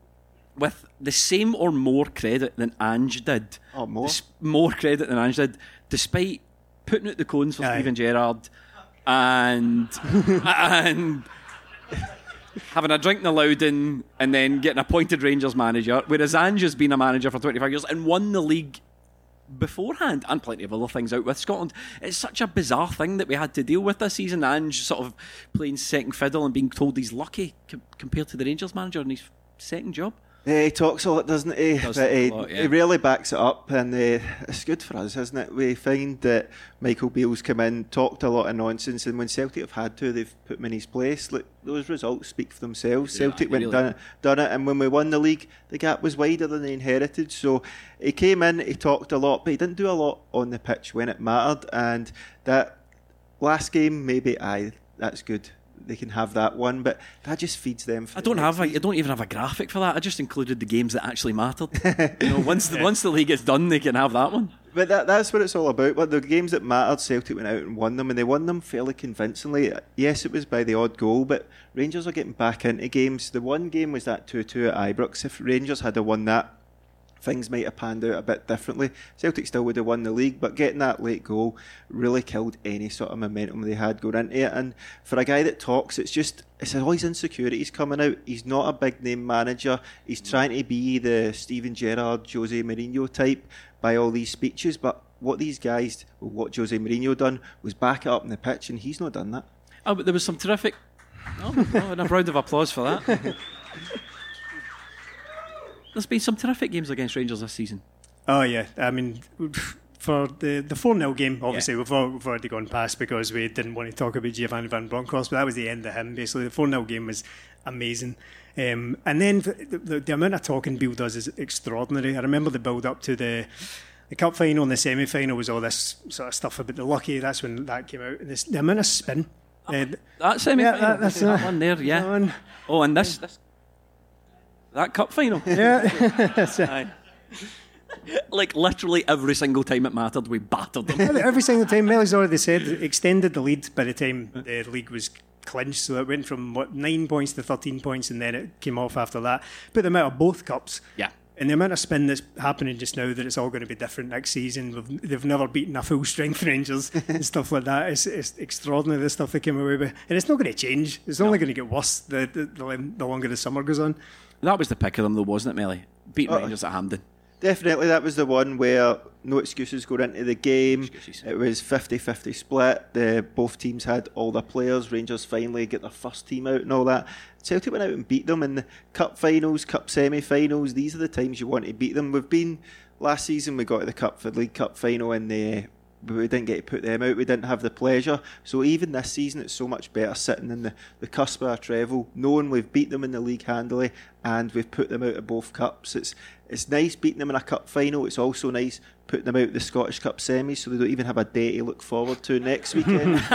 [SPEAKER 2] with the same or more credit than Ange did.
[SPEAKER 4] Oh, more?
[SPEAKER 2] Des- more credit than Ange did, despite putting out the cones for
[SPEAKER 3] Aye.
[SPEAKER 2] Steven Gerrard and and having a drink in the Louden and then getting appointed Rangers manager, whereas Ange has been a manager for 25 years and won the league beforehand and plenty of other things out with Scotland. It's such a bizarre thing that we had to deal with this season. Ange sort of playing second fiddle and being told he's lucky com- compared to the Rangers manager in his second job.
[SPEAKER 4] Yeah, he talks a lot, doesn't he?
[SPEAKER 2] Does
[SPEAKER 4] but he,
[SPEAKER 2] lot, yeah.
[SPEAKER 4] he really backs it up, and uh, it's good for us, isn't it? We find that Michael Beale's come in, talked a lot of nonsense, and when Celtic have had to, they've put him in his place. Look, those results speak for themselves. Celtic went
[SPEAKER 2] really.
[SPEAKER 4] done it, done it, and when we won the league, the gap was wider than they inherited. So he came in, he talked a lot, but he didn't do a lot on the pitch when it mattered. And that last game, maybe aye, that's good. They can have that one, but that just feeds them. For
[SPEAKER 2] I don't have a, I don't even have a graphic for that. I just included the games that actually mattered. <laughs> you know, once the, once the league is done, they can have that one.
[SPEAKER 4] But that, that's what it's all about. But the games that mattered, Celtic went out and won them, and they won them fairly convincingly. Yes, it was by the odd goal, but Rangers are getting back into games. The one game was that 2 2 at Ibrox. If Rangers had won that, things might have panned out a bit differently. Celtic still would have won the league, but getting that late goal really killed any sort of momentum they had going into it. And for a guy that talks, it's just it's all his insecurities coming out. He's not a big name manager. He's trying to be the Steven Gerrard, Jose Mourinho type by all these speeches, but what these guys, what Jose Mourinho done, was back it up in the pitch, and he's not done that.
[SPEAKER 2] Oh, but there was some terrific. Oh, oh, and a round of applause for that. <laughs> There's been some terrific games against Rangers this season.
[SPEAKER 3] Oh yeah, I mean, for the the four 0 game, obviously we've, al- we've already gone past because we didn't want to talk about Giovanni Van Bronckhorst, but that was the end of him. Basically, the four 0 game was amazing, um, and then the, the, the amount of talking Beale does is extraordinary. I remember the build up to the. The cup final and the semi final was all this sort of stuff about the lucky. That's when that came out. This, the amount of spin. uh,
[SPEAKER 2] That semi final,
[SPEAKER 3] Yeah, that- that's,
[SPEAKER 2] that one there, yeah.
[SPEAKER 3] one.
[SPEAKER 2] Oh, and this, this that cup final. <laughs>
[SPEAKER 3] yeah, <laughs>
[SPEAKER 2] like literally every single time it mattered, we battered them.
[SPEAKER 3] Every- single time, Melly's already said, extended the lead by the time the league was clinched. So it went from what nine points to thirteen points, and then it came off after that. But the amount of both cups,
[SPEAKER 2] Yeah.
[SPEAKER 3] and the amount of spin that's happening just now that it's all going to be different next season. We've, they've never beaten a full strength <laughs> Rangers and stuff like that. It's, it's extraordinary the stuff they came away with, and it's not going to change. It's only going to get worse the, the, the, the longer the summer goes on.
[SPEAKER 2] That was the pick of them, though, wasn't it, Melly? Beating
[SPEAKER 4] Oh. Uh-uh.
[SPEAKER 2] Rangers at Hampden.
[SPEAKER 4] Definitely, that was the one where no excuses going into the game.
[SPEAKER 2] Excuses.
[SPEAKER 4] It was 50 50 split. The, both teams had all their players. Rangers finally get their first team out and all that. Celtic went out and beat them in the cup finals, cup semi finals. These are the times you want to beat them. We've been last season, we got to the cup for the League Cup final and the. But we didn't get to put them out. We didn't have the pleasure. So even this season, it's so much better sitting in the, the cusp of a treble, knowing we've beat them in the league handily and we've put them out of both cups. It's it's nice beating them in a cup final. It's also nice putting them out of the Scottish Cup semis, so they don't even have a day to look forward to next weekend. <laughs>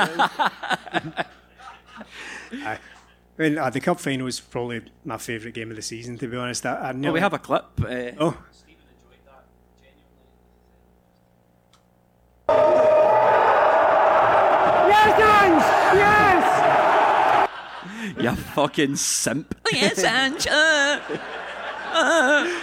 [SPEAKER 3] Aye. I mean, uh, the cup final was probably my favourite game of the season, to be honest. I, I
[SPEAKER 2] Well, we have a clip. Uh,
[SPEAKER 3] Oh,
[SPEAKER 2] You fucking simp. yes, Ange. Uh, uh,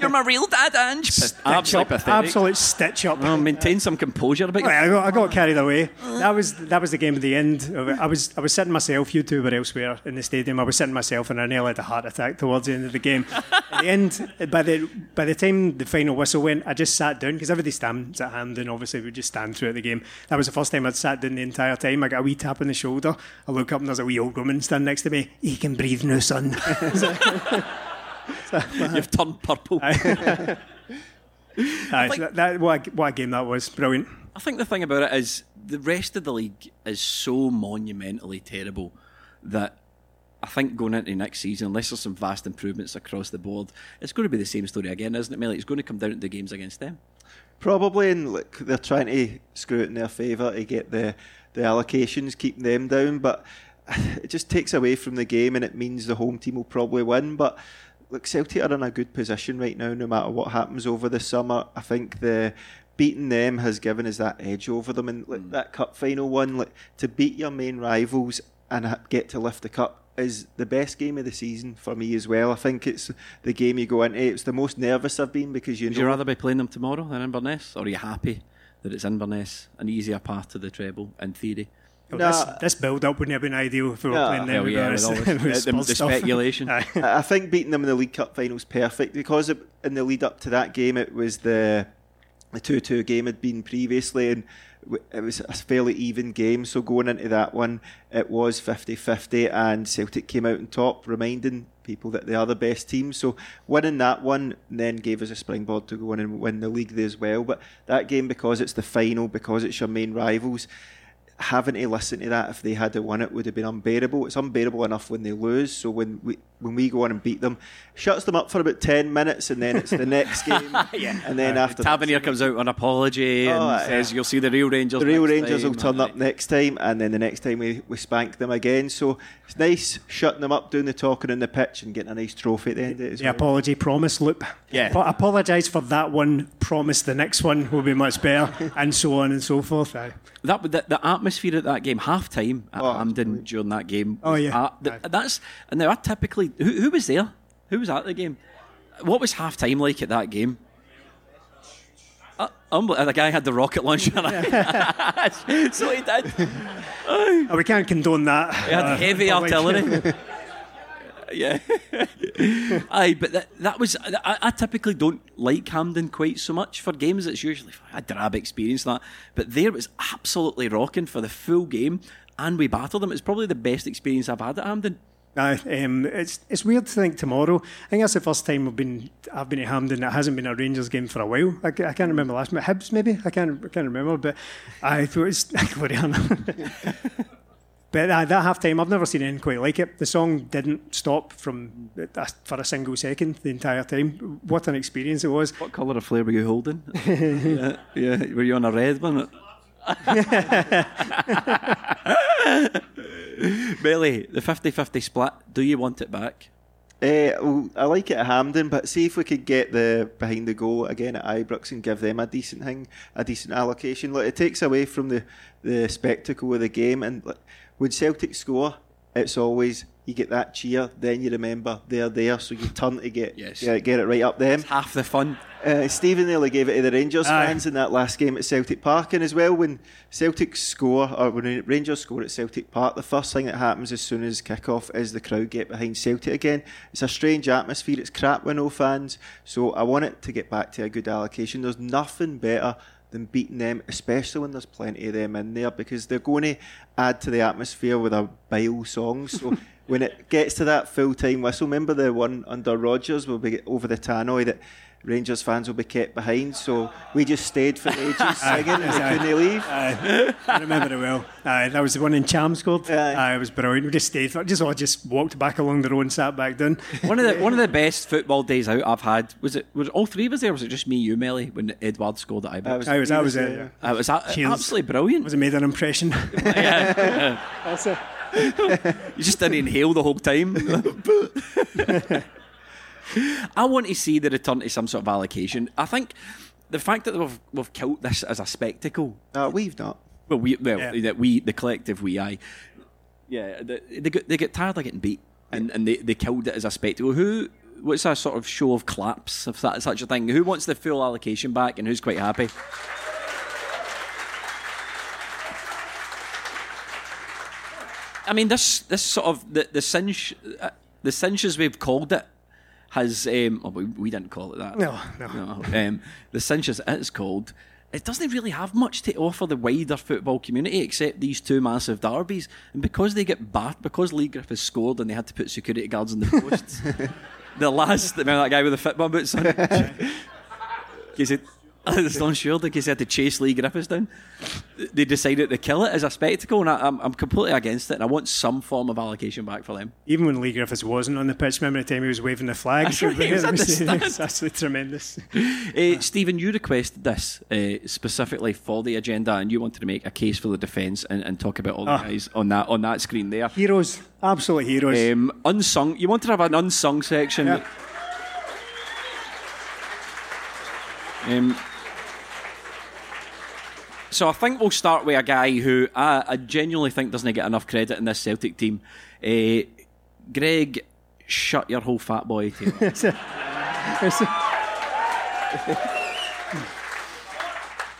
[SPEAKER 2] you're my real dad, Ange. Absolutely pathetic.
[SPEAKER 3] absolute stitch up.
[SPEAKER 2] Oh, maintain some composure about
[SPEAKER 3] Right. I got, I got carried away. That was that was the game at the end. I was I was sitting myself. You two were elsewhere in the stadium. I was sitting myself, and I nearly had a heart attack towards the end of the game. at the end, by the by the time the final whistle went, I just sat down because everybody stands at hand, and obviously we just stand throughout the game. That was the first time I'd sat down the entire time. I got a wee tap on the shoulder. I look up, and there's a wee old woman standing next to me. He can breathe now, son. <laughs> <laughs>
[SPEAKER 2] You've turned purple.
[SPEAKER 3] Aye, <laughs> so that, that, what, a, what a game that was. Brilliant.
[SPEAKER 2] I think the thing about it is the rest of the league is so monumentally terrible that I think going into next season, unless there's some vast improvements across the board, it's going to be the same story again, isn't it, Melly? It's going to come down to the games against them.
[SPEAKER 4] Probably, and look, they're trying to screw it in their favour to get the the allocations, keeping them down. But <sighs> it just takes away from the game, and it means the home team will probably win. But look, Celtic are in a good position right now, no matter what happens over the summer. I think the beating them has given us that edge over them, and like, mm. that cup final one, like to beat your main rivals and get to lift the cup is the best game of the season for me as well. I think it's the game you go into. It's the most nervous I've been because you
[SPEAKER 2] Would
[SPEAKER 4] know
[SPEAKER 2] you rather be playing them tomorrow than Inverness, or are you happy that it's Inverness, an easier path to the treble in theory?
[SPEAKER 3] Well,
[SPEAKER 4] No.
[SPEAKER 3] this, this build up wouldn't have been ideal if we were
[SPEAKER 4] No.
[SPEAKER 3] playing them.
[SPEAKER 2] Hell yeah, with all <laughs>
[SPEAKER 3] with
[SPEAKER 2] this- the- the
[SPEAKER 3] Spurs
[SPEAKER 2] speculation. <laughs>
[SPEAKER 4] I I think beating them in the League Cup final is perfect because it, in the lead up to that game, it was the the two two game had been previously, and it was a fairly even game. So going into that one, it was 50-50 and Celtic came out on top, reminding people that they are the best team. So winning that one then gave us a springboard to go on and win the league as well. But that game, because it's the final, because it's your main rivals. Having to listen to that if they had won it would have been unbearable. It's unbearable enough when they lose. So when we when we go on and beat them, shuts them up for about ten minutes, and then it's the next <laughs> game.
[SPEAKER 2] Yeah.
[SPEAKER 4] And then uh, after
[SPEAKER 2] Tavernier comes out with an apology oh, and
[SPEAKER 4] Oh, aye.
[SPEAKER 2] says you'll see the real Rangers.
[SPEAKER 4] the real
[SPEAKER 2] next
[SPEAKER 4] Rangers will
[SPEAKER 2] time."
[SPEAKER 4] turn up next time, and then the next time we, we spank them again. So it's nice shutting them up, doing the talking on the pitch, and getting a nice trophy at the end of it
[SPEAKER 3] The
[SPEAKER 4] well.
[SPEAKER 3] apology promise loop.
[SPEAKER 2] Yeah.
[SPEAKER 3] But apologise for that one, promise the next one will be much better, <laughs> and so on and so forth. Aye.
[SPEAKER 2] That the, the atmosphere at that game, half time at
[SPEAKER 4] Oh,
[SPEAKER 2] Hampden during that game.
[SPEAKER 3] Oh, yeah.
[SPEAKER 2] a- the- that's and now I typically who, who was there? Who was at the game? What was half time like at that game? Uh, unbel- the guy had the rocket launcher. <laughs> <laughs> so he did.
[SPEAKER 3] Oh, we can't condone that.
[SPEAKER 2] He had
[SPEAKER 3] Uh,
[SPEAKER 2] heavy artillery. <laughs> yeah. Aye, but that, that was. I, I typically don't like Hampden quite so much for games. It's usually a drab experience that, but there it was absolutely rocking for the full game, and we battled them. It's probably the best experience I've had at Hampden.
[SPEAKER 3] Aye, um, it's it's weird to think tomorrow. I think that's the first time I've been I've been at Hampden. It hasn't been a Rangers game for a while. I, I can't remember last time. Hibs maybe. I can't I can't remember. But I thought it's <laughs> Gloriana. <laughs> But uh, that half time, I've never seen anything quite like it. The song didn't stop from uh, for a single second the entire time. What an experience it was!
[SPEAKER 2] What colour of flare were you holding? <laughs> yeah, yeah, were you on a red one? <laughs> Belly, the 50-50 split. Do you want it back?
[SPEAKER 4] Uh, I like it at Hampden, but see if we could get the behind the goal again at Ibrox and give them a decent thing, a decent allocation. Look, it takes away from the, the spectacle of the game. And like, when Celtic score, it's always you get that cheer, then you remember they're there, so you turn to get
[SPEAKER 2] Yes.
[SPEAKER 4] get, get it right up them.
[SPEAKER 2] Half the fun.
[SPEAKER 4] Uh, Stephen nearly gave it to the Rangers
[SPEAKER 3] Aye.
[SPEAKER 4] fans in that last game at Celtic Park, and as well when Celtic score or when Rangers score at Celtic Park, the first thing that happens as soon as kick-off is the crowd get behind Celtic again. It's a strange atmosphere. It's crap with no fans, so I want it to get back to a good allocation. There's nothing better than beating them, especially when there's plenty of them in there, because they're going to add to the atmosphere with a bile song. So. <laughs> When it gets to that full time whistle, remember the one under Rodgers will be over the tannoy that Rangers fans will be kept behind. So we just stayed for ages <laughs> singing and we
[SPEAKER 3] Aye.
[SPEAKER 4] couldn't leave.
[SPEAKER 3] Aye, I remember it well. Aye, that was the one in Cham scored.
[SPEAKER 4] Aye.
[SPEAKER 3] Aye, it was brilliant. We just stayed, for, just all just walked back along the road and sat back down.
[SPEAKER 2] One of the one of the best football days out I've had was it was it all three of us there? or Was it just me, you, Melly, when Edouard scored at Ibrox?
[SPEAKER 3] I was, I was,
[SPEAKER 4] there.
[SPEAKER 3] uh,
[SPEAKER 2] Uh, it was a-
[SPEAKER 3] Cheers.
[SPEAKER 2] absolutely brilliant.
[SPEAKER 3] was it made an impression? <laughs> <laughs> That's it. <laughs>
[SPEAKER 2] You just didn't inhale the whole time. <laughs> I want to see the return to some sort of allocation. I think the fact that we've we've killed this as a spectacle.
[SPEAKER 4] Uh, we've not.
[SPEAKER 2] Well, we well
[SPEAKER 3] Yeah.
[SPEAKER 2] that we the collective we I. Yeah, they, they get they get tired of getting beat, and, and they, they killed it as a spectacle. Who? What's a sort of show of claps, if that's such a thing? Who wants the full allocation back, and who's quite happy? I mean, this this sort of the the cinch, uh, the cinches we've called it has. Um, oh, we, we didn't call it that.
[SPEAKER 3] No, no.
[SPEAKER 2] Um, the cinches it's called. It doesn't really have much to offer the wider football community except these two massive derbies, and because they get bat, because Leigh Griffiths scored and they had to put security guards on the posts. <laughs> the last, remember that guy with the football boots on? <laughs> Is it? <laughs> it's unsure because they had to chase Leigh Griffiths down. They decided to kill it as a spectacle, and I, am I'm completely against it. And I want some form of allocation back for them.
[SPEAKER 3] Even when Leigh Griffiths wasn't on the pitch, remember the time he was waving the flag? <laughs>
[SPEAKER 2] That's right, he was at the <laughs> stand.
[SPEAKER 3] It's absolutely tremendous.
[SPEAKER 2] Uh, Stephen, you requested this uh, specifically for the agenda, and you wanted to make a case for the defence and, and, talk about all the
[SPEAKER 3] Ah.
[SPEAKER 2] guys on that on that screen there.
[SPEAKER 3] Heroes, absolute heroes.
[SPEAKER 2] Um, unsung. You wanted to have an unsung section.
[SPEAKER 3] Yeah.
[SPEAKER 2] Um, so I think we'll start with a guy who I, I genuinely think doesn't get enough credit in this Celtic team. Uh, Greg, shut your whole fat boy tail.
[SPEAKER 3] It's a- it's a-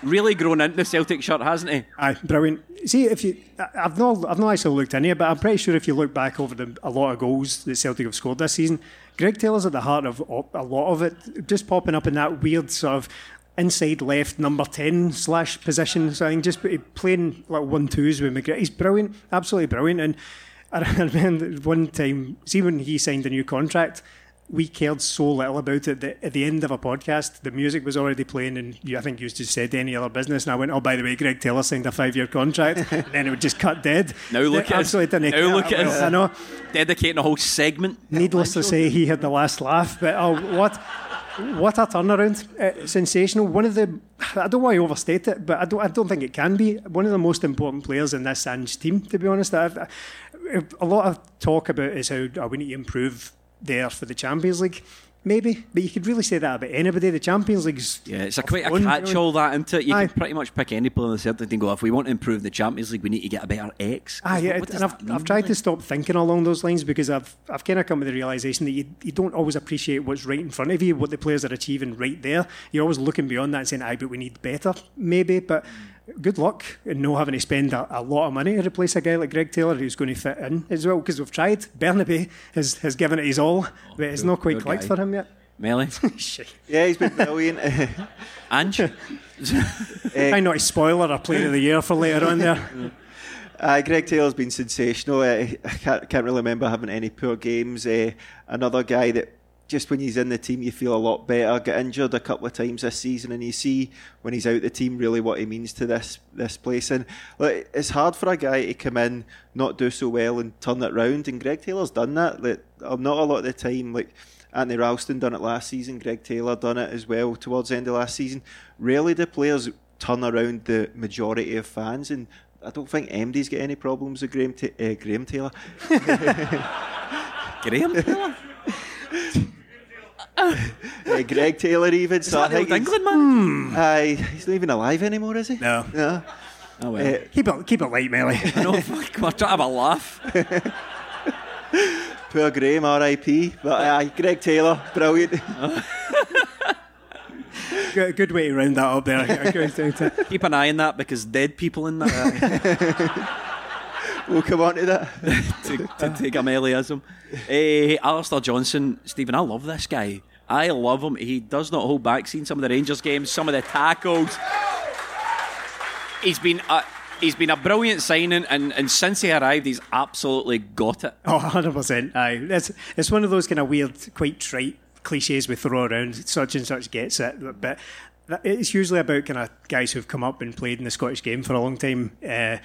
[SPEAKER 2] really grown into the Celtic shirt, hasn't he?
[SPEAKER 3] Aye, brilliant. See, if you, I- I've not, I've not actually looked in here, but I'm pretty sure if you look back over the, a lot of goals that Celtic have scored this season, Greg Taylor's at the heart of a lot of it, just popping up in that weird sort of inside left number ten slash position. So I think just playing like one twos with McGregor, he's brilliant, absolutely brilliant. And <laughs> I remember one time, see when he signed a new contract. We cared so little about it that at the end of a podcast, the music was already playing, and you, I think you just said any other business. And I went, "Oh, by the way, Greg Taylor signed a five-year contract." <laughs> and then it would just cut dead.
[SPEAKER 2] Now look
[SPEAKER 3] They
[SPEAKER 2] at
[SPEAKER 3] absolutely didn't
[SPEAKER 2] Now look at us.
[SPEAKER 3] I know.
[SPEAKER 2] Dedicating a whole segment.
[SPEAKER 3] Needless to say, he had the last laugh. But oh, what, what a turnaround! Uh, sensational. One of the, I don't want to overstate it, but I don't, I don't think it can be one of the most important players in this Ange team. To be honest, I've, a lot of talk about is how we need to improve there for the Champions League. Maybe, but you could really say that about anybody. The Champions League's
[SPEAKER 2] Yeah, it's a quite a catch all that into it. You
[SPEAKER 3] Aye.
[SPEAKER 2] can pretty much pick any player in the team and go, if we want to improve the Champions League, we need to get a better X.
[SPEAKER 3] Ah, yeah,
[SPEAKER 2] what does
[SPEAKER 3] and I've,
[SPEAKER 2] mean,
[SPEAKER 3] I've tried
[SPEAKER 2] really?
[SPEAKER 3] to stop thinking along those lines because I've I've kind of come to the realization that you, you don't always appreciate what's right in front of you, what the players are achieving right there. You're always looking beyond that and saying, "Aye, but we need better, maybe." But good luck in not having to spend a, a lot of money to replace a guy like Greg Taylor who's going to fit in as well. Because we've tried. Bernabei has has given it his all, but it's not quite clicked
[SPEAKER 2] guy.
[SPEAKER 3] for him yet.
[SPEAKER 2] Melly.
[SPEAKER 3] Shit. <laughs>
[SPEAKER 4] Yeah, he's been brilliant. <laughs>
[SPEAKER 2] Ange? <laughs>
[SPEAKER 3] Try not to spoil our player of the year for later on there.
[SPEAKER 4] Uh, Greg Taylor's been sensational. Uh, I can't, can't really remember having any poor games. Uh, another guy that just when he's in the team, you feel a lot better. Get injured a couple of times this season, and you see when he's out the team really what he means to this this place. And like, it's hard for a guy to come in, not do so well, and turn it round. And Greg Taylor's done that. Like, not a lot of the time, like. Anthony Ralston done it last season. Greg Taylor done it as well towards the end of last season. Rarely do players turn around the majority of fans, and I don't think MD's got any problems with Graham, Ta- uh, Graham Taylor. <laughs>
[SPEAKER 2] Graham Taylor? <laughs> <laughs>
[SPEAKER 4] Uh, Greg Taylor even.
[SPEAKER 2] Is
[SPEAKER 4] so I
[SPEAKER 2] that the
[SPEAKER 4] think he's-
[SPEAKER 2] England man?
[SPEAKER 4] Aye, he's not even alive anymore, is he?
[SPEAKER 3] No.
[SPEAKER 4] No.
[SPEAKER 2] Oh, well.
[SPEAKER 4] Uh,
[SPEAKER 3] Keep it keep it light, Melly. <laughs>
[SPEAKER 2] no, fuck, we're trying to have a laugh. <laughs>
[SPEAKER 4] poor Graham, R.I.P. But aye, Greg Taylor, brilliant.
[SPEAKER 3] good, good way to round that up there. Good-
[SPEAKER 2] Keep an eye on that because dead people in that
[SPEAKER 4] we'll come on to that. <laughs>
[SPEAKER 2] to, to take a Mellyism. Uh, Alistair Johnston, Stephen, I love this guy. I love him. He does not hold back. Seen some of the Rangers games, some of the tackles. He's been a, he's been a brilliant signing, and, and since he arrived, he's absolutely got it.
[SPEAKER 3] Oh, 100%. Aye. It's, it's one of those kind of weird, quite trite cliches we throw around. Such and such gets it. But that- it's usually about kind of guys who've come up and played in the Scottish game for a long time. Uh,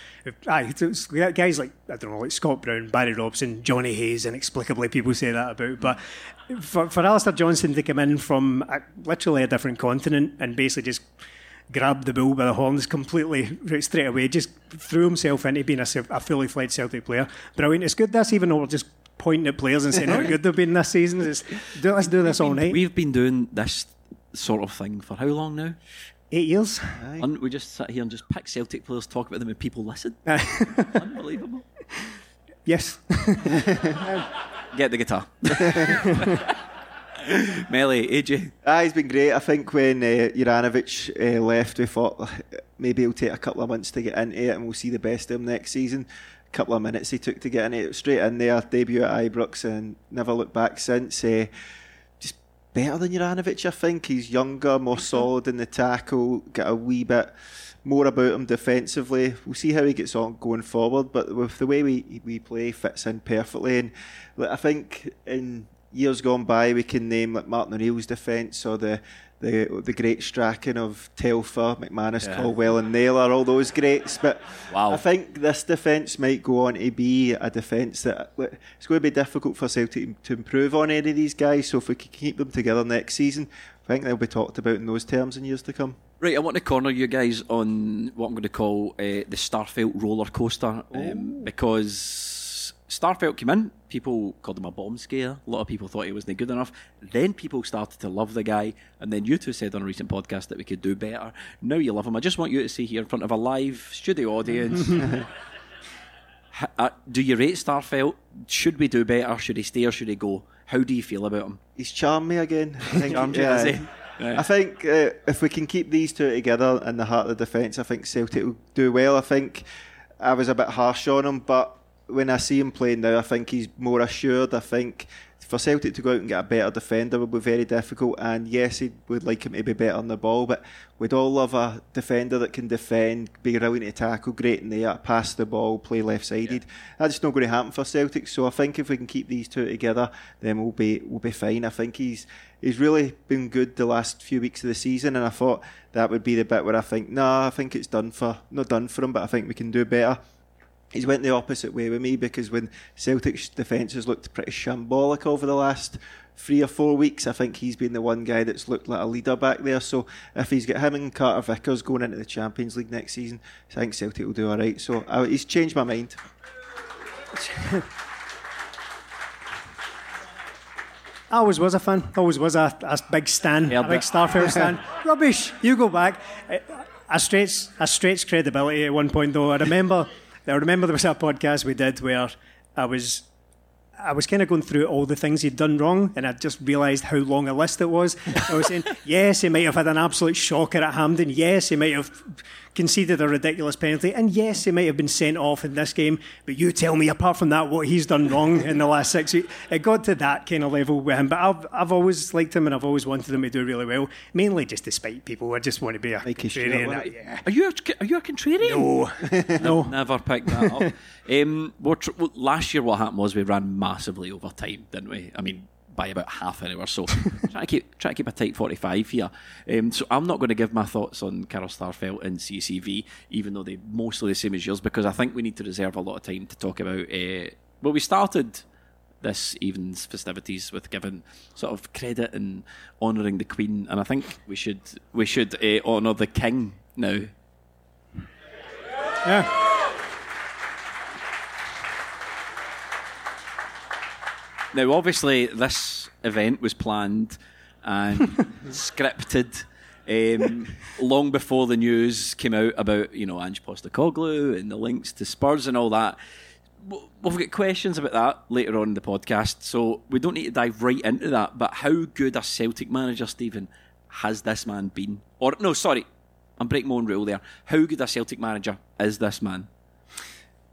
[SPEAKER 3] aye, guys like, I don't know, like Scott Brown, Barry Robson, Johnny Hayes, inexplicably people say that about. But for, for Alistair Johnston to come in from a, literally a different continent and basically just grabbed the bull by the horns completely straight away. Just threw himself into being a, a fully fledged Celtic player. Brilliant. It's good this, even though we're just pointing at players and saying how <laughs> good they've been this season. It's, let's do this all night.
[SPEAKER 2] We've been doing this sort of thing for how long now?
[SPEAKER 3] Eight years.
[SPEAKER 2] And we just sit here and just pick Celtic players, talk about them, and people listen. <laughs> Unbelievable.
[SPEAKER 3] Yes. <laughs>
[SPEAKER 2] Get the guitar. <laughs> Melly, AJ.
[SPEAKER 4] Ah, he's been great. I think when uh, Juranovic uh, left, we thought maybe it'll take a couple of months to get into it and we'll see the best of him next season. A couple of minutes he took to get into it, straight in there, debut at Ibrox and never looked back since. Uh, just better than Juranovic, I think. He's younger, more mm-hmm. solid in the tackle, got a wee bit more about him defensively. We'll see how he gets on going forward, but with the way we, we play, fits in perfectly. And I think in years gone by, we can name like Martin O'Neill's defence or the the the great Strachan of Telfer, McManus, yeah. Caldwell, and Naylor, all those greats. But wow. I think this defence might go on to be a defence that it's going to be difficult for Celtic to improve on any of these guys. So if we can keep them together next season, I think they'll be talked about in those terms in years to come.
[SPEAKER 2] Right, I want to corner you guys on what I'm going to call uh, the Starfelt roller coaster um, because Starfelt came in, people called him a bomb scare. A lot of people thought he wasn't good enough. Then people started to love the guy, and then you two said on a recent podcast that we could do better. Now you love him. I just want you to see here in front of a live studio audience. <laughs> uh, do you rate Starfelt? Should we do better? Should he stay or should he go? How do you feel about him?
[SPEAKER 4] He's charmed me again. I think, <laughs> charmed yeah. you, yeah. I think uh, if we can keep these two together in the heart of the defence, I think Celtic will do well. I think I was a bit harsh on him, but when I see him playing now, I think he's more assured. I think for Celtic to go out and get a better defender would be very difficult. And yes, he would like him to be better on the ball, but we'd all love a defender that can defend, be willing to tackle, great in the air, pass the ball, play left sided. Yeah. That's not going to happen for Celtic. So I think if we can keep these two together, then we'll be we'll be fine. I think he's he's really been good the last few weeks of the season, and I thought that would be the bit where I think, nah, I think it's done for not done for him, but I think we can do better he's went the opposite way with me because when Celtic's defence has looked pretty shambolic over the last three or four weeks, I think he's been the one guy that's looked like a leader back there. So if he's got him and Carter Vickers going into the Champions League next season, I think Celtic will do all right. So uh, he's changed my mind.
[SPEAKER 3] I <laughs> always was a fan. Always was a, a big stan, yeah, a big Starfelt stan. <laughs> Rubbish. You go back. I stretch, I stretch credibility at one point though. I remember I remember there was a podcast we did where I was I was kind of going through all the things he'd done wrong, and I just realised how long a list it was. I was saying, <laughs> yes, he might have had an absolute shocker at Hampden. Yes, he might have conceded a ridiculous penalty. And yes, he might have been sent off in this game. But you tell me, apart from that, what he's done wrong in the last six weeks. It got to that kind of level with him. But I've, I've always liked him and I've always wanted him to do really well, mainly just to spite people. I just want to be a like contrarian.
[SPEAKER 2] yeah. Are, you a, are you a contrarian?
[SPEAKER 3] No. <laughs> no.
[SPEAKER 2] Never picked that up. <laughs> um, well, last year, what happened was we ran massively over time, didn't we? I mean, by about half an hour. So <laughs> try to keep try to keep a tight forty five here. Um, so I'm not going to give my thoughts on Carl Starfelt and CCV, even though they're mostly the same as yours, because I think we need to reserve a lot of time to talk about. Uh, well, we started this evening's festivities with giving sort of credit and honouring the Queen, and I think we should we should uh, honour the King now.
[SPEAKER 3] Yeah.
[SPEAKER 2] Now, obviously, this event was planned and <laughs> scripted um, long before the news came out about, you know, Ange Postecoglou and the links to Spurs and all that. We've got questions about that later on in the podcast, so we don't need to dive right into that. But how good a Celtic manager, Stephen, has this man been? Or, no, sorry, I'm breaking my own rule there. How good a Celtic manager is this man?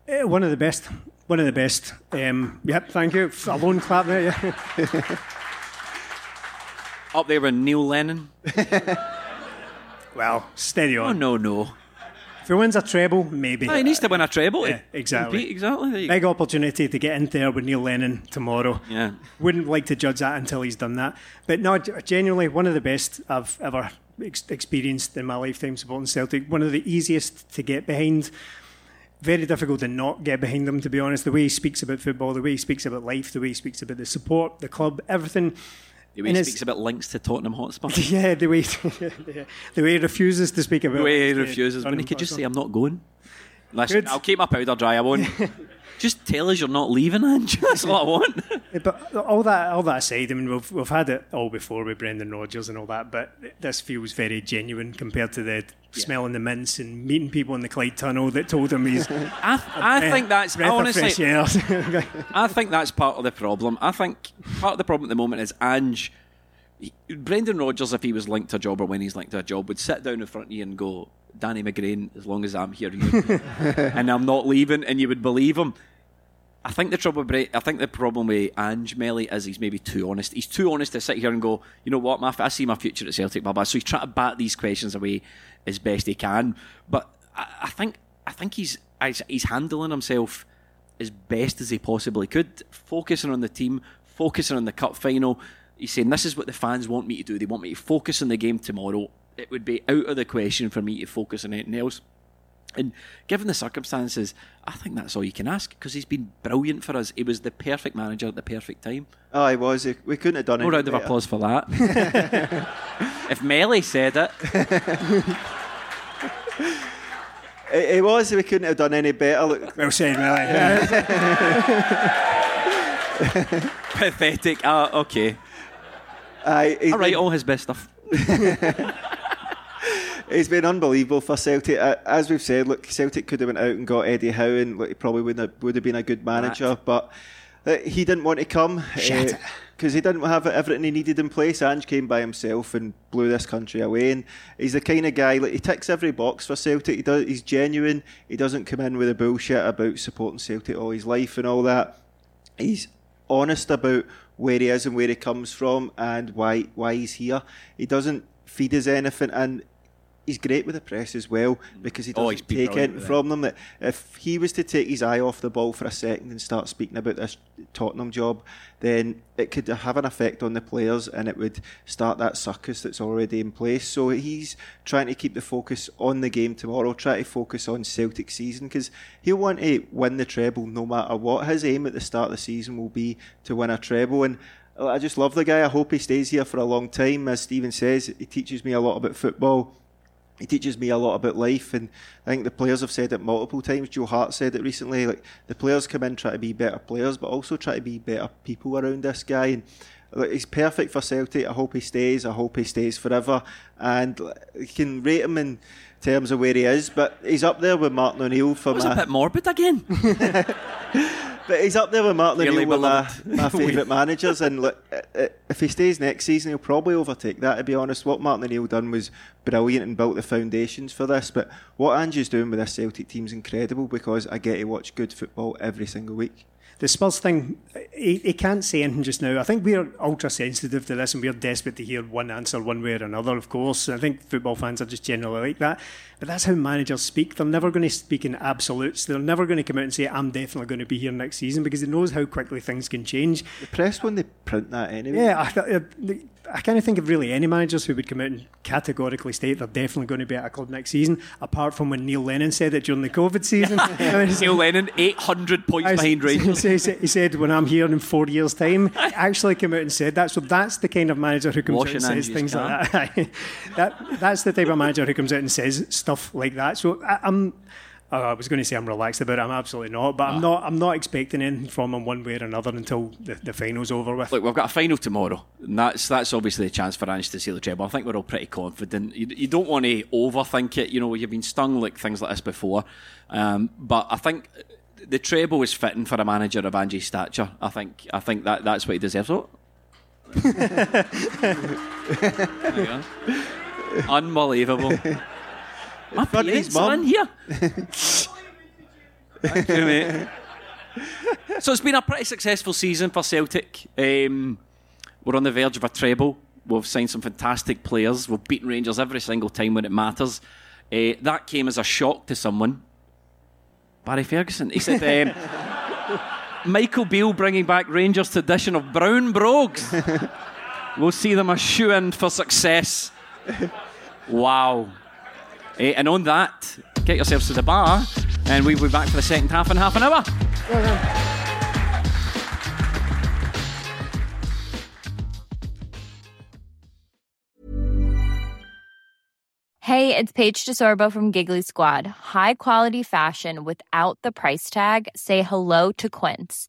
[SPEAKER 3] Uh, one of the best. One of the best. Um, yep, thank you. A lone clap there, yeah. <laughs>
[SPEAKER 2] Up there with Neil Lennon. <laughs>
[SPEAKER 3] well, steady on.
[SPEAKER 2] Oh, no, no.
[SPEAKER 3] If he wins a treble, maybe.
[SPEAKER 2] He needs to win a treble.
[SPEAKER 3] Yeah, exactly.
[SPEAKER 2] Compete, exactly.
[SPEAKER 3] Big opportunity to get in there with Neil Lennon tomorrow.
[SPEAKER 2] Yeah.
[SPEAKER 3] Wouldn't like to judge that until he's done that. But no, genuinely, one of the best I've ever ex- experienced in my lifetime supporting Celtic. One of the easiest to get behind very difficult to not get behind them, to be honest. The way he speaks about football, the way he speaks about life, the way he speaks about the support, the club, everything.
[SPEAKER 2] The way he speaks about links to Tottenham Hotspur. <laughs>
[SPEAKER 3] yeah, the way <laughs> the way he refuses to speak about.
[SPEAKER 2] The way he refuses. When he could just say, "I'm not going." Listen, Good. I'll keep my powder dry. I won't. <laughs> Just tell us you're not leaving, Ange. <laughs> That's all I want.
[SPEAKER 3] but all that, all that aside, I mean, we've we've had it all before with Brendan Rodgers and all that, but this feels very genuine compared to the yeah. smelling the mints and meeting people in the Clyde Tunnel that told him he's. <laughs>
[SPEAKER 2] I, I think that's honestly. <laughs> I think that's part of the problem. I think part of the problem at the moment is Ange. Brendan Rodgers, if he was linked to a job or when he's linked to a job, would sit down in front of you and go, Danny McGrain, as long as I'm here, and I'm not leaving, and you would believe him. I think the trouble, I think the problem with Ange Melly is he's maybe too honest. He's too honest to sit here and go, you know what, my, I see my future at Celtic, blah blah. So he's trying to bat these questions away as best he can. But I, I think, I think he's he's handling himself as best as he possibly could, focusing on the team, focusing on the cup final. He's saying, This is what the fans want me to do. They want me to focus on the game tomorrow. It would be out of the question for me to focus on anything else. And given the circumstances, I think that's all you can ask because he's been brilliant for us. He was the perfect manager at the perfect time.
[SPEAKER 4] Oh, he was. We couldn't have done it.
[SPEAKER 2] No round of applause for that. <laughs> <laughs> if Melly said it.
[SPEAKER 4] it, it was. We couldn't have done any better. Look.
[SPEAKER 3] Well said, Melly. <laughs>
[SPEAKER 2] Pathetic. Ah, okay.
[SPEAKER 4] Uh,
[SPEAKER 2] all right, all his best stuff.
[SPEAKER 4] It's been unbelievable for Celtic. As we've said, look, Celtic could have went out and got Eddie Howe, and look, he probably would have, would have been a good manager, right. but uh, he didn't want to come because uh, he didn't have everything he needed in place. Ange came by himself and blew this country away, and he's the kind of guy like he ticks every box for Celtic. He does, he's genuine. He doesn't come in with a bullshit about supporting Celtic all his life and all that. He's honest about where he is and where he comes from and why why he's here. He doesn't feed us anything, and he's great with the press as well because he oh, doesn't oh, take it from them. That if he was to take his eye off the ball for a second and start speaking about this Tottenham job, then it could have an effect on the players and it would start that circus that's already in place. So he's trying to keep the focus on the game tomorrow, try to focus on Celtic season because he'll want to win the treble no matter what. His aim at the start of the season will be to win a treble and. I just love the guy. I hope he stays here for a long time. As Stephen says, he teaches me a lot about football he teaches me a lot about life, and I think the players have said it multiple times. Joe Hart said it recently. Like the players come in try to be better players, but also try to be better people around this guy. And like, he's perfect for Celtic. I hope he stays. I hope he stays forever. And you can rate him in terms of where he is, but he's up there with Martin O'Neill for
[SPEAKER 2] that was
[SPEAKER 4] my...
[SPEAKER 2] a bit morbid again. <laughs>
[SPEAKER 4] but he's up there with Martin O'Neill, with my, my <laughs> favourite managers. And look, if he stays next season, he'll probably overtake that. To be honest, what Martin O'Neill done was brilliant and built the foundations for this. But what Andrew's doing with this Celtic team is incredible because I get to watch good football every single week
[SPEAKER 3] the Spurs thing, he, he, can't say anything just now. I think we're ultra sensitive to this and we're desperate to hear one answer one way or another, of course. I think football fans are just generally like that. But that's how managers speak. They're never going to speak in absolutes. They're never going to come out and say, I'm definitely going to be here next season because he knows how quickly things can change.
[SPEAKER 4] The press, when they print that anyway.
[SPEAKER 3] Yeah, I, I, uh, I can't think of really any managers who would come out and categorically state they're definitely going to be at a club next season, apart from when Neil Lennon said it during the COVID season. <laughs>
[SPEAKER 2] Neil Lennon, 800 points was, behind Rangers.
[SPEAKER 3] he said, when I'm here in four years' time, <laughs> actually came out and said that. So that's the kind of manager who comes Washing out and says things like that. <laughs> that. That's the type of manager who comes out and says stuff like that. So I, I'm I was going to say I'm relaxed about it. I'm absolutely not, but I'm not. I'm not expecting anything from him one way or another until the, the final's over with.
[SPEAKER 2] Look, we've got a final tomorrow, and that's that's obviously a chance for Ange to seal the treble. I think we're all pretty confident. You, you don't want to overthink it. You know, you've been stung like things like this before, um, but I think the treble is fitting for a manager of Ange's stature. I think. I think that that's what he deserves. Oh. <laughs> Unbelievable. My parents mum. here. Thank you, mate. so it's been a pretty successful season for Celtic. Um, we're on the verge of a treble. We've signed some fantastic players. We've beaten Rangers every single time when it matters. Uh, that came as a shock to someone. Barry Ferguson. He said, um, <laughs> Michael Beale bringing back Rangers' tradition of brown brogues. <laughs> we'll see them a shoe in for success. Wow. Uh, and on that, get yourselves to the bar, and we'll be back for the second half in half an hour.
[SPEAKER 6] Hey, it's Paige DeSorbo from Giggly Squad. High quality fashion without the price tag. Say hello to Quince.